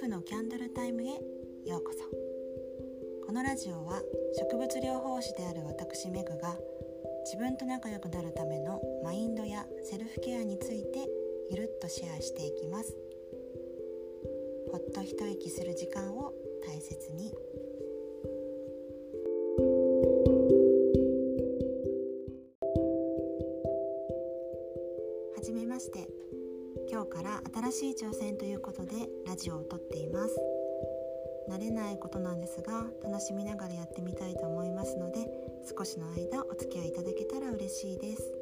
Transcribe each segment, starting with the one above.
婦のキャンドルタイムへようこそこのラジオは植物療法士である私メグが自分と仲良くなるためのマインドやセルフケアについてゆるっとシェアしていきます。ほっと一息する時間を大切に。はじめまして。今日から新しい挑戦ということでラジオを撮っています。慣れないことなんですが楽しみながらやってみたいと思いますので少しの間お付き合いいただけたら嬉しいです、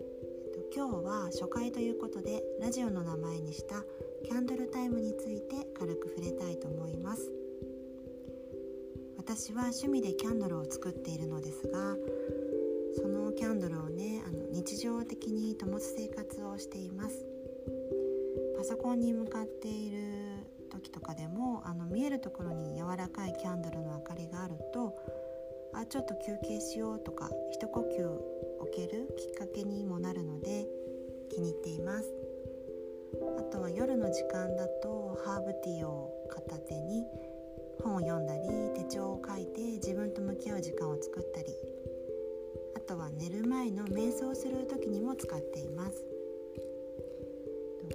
えっと、今日は初回ということでラジオの名前にしたキャンドルタイムについて軽く触れたいと思います。私は趣味でキャンドルを作っているのですがキャンドルをねあの日常的に灯す生活をしています。パソコンに向かっている時とかでもあの見えるところに柔らかいキャンドルの明かりがあるとあちょっと休憩しようとか一呼吸置けるきっかけにもなるので気に入っています。あとは夜の時間だとハーブティーを片手に本を読んだり手帳を書いて自分と向き合う時間を作ったりとは寝る前の瞑想する時にも使っています。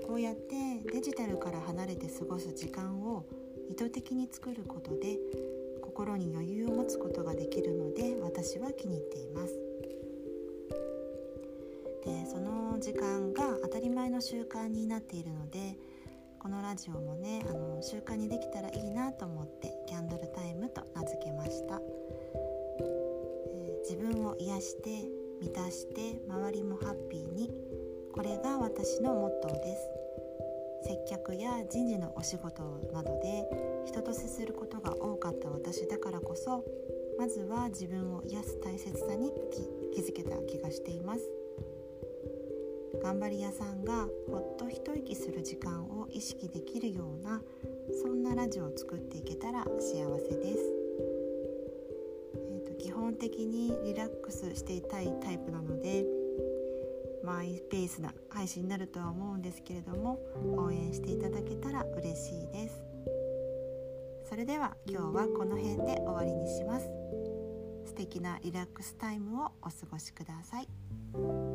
こうやってデジタルから離れて過ごす時間を意図的に作ることで心に余裕を持つことができるので私は気に入っています。でその時間が当たり前の習慣になっているのでこのラジオもねあの習慣にできたらいいなと思ってキャンドルタイムと名付けました、自分を癒して満たして周りもハッピーに。これが私のモットーです。接客や人事のお仕事などで人と接することが多かった私だからこそまずは自分を癒す大切さに気づけた気がしています。頑張り屋さんがほっと一息する時間を意識できるようなそんなラジオを作っていけたら幸せです、本的にリラックスしていたいタイプなのでマイペースな配信になるとは思うんですけれども応援していただけたら嬉しいですそれでは今日はこの辺で終わりにします素敵なリラックスタイムをお過ごしください。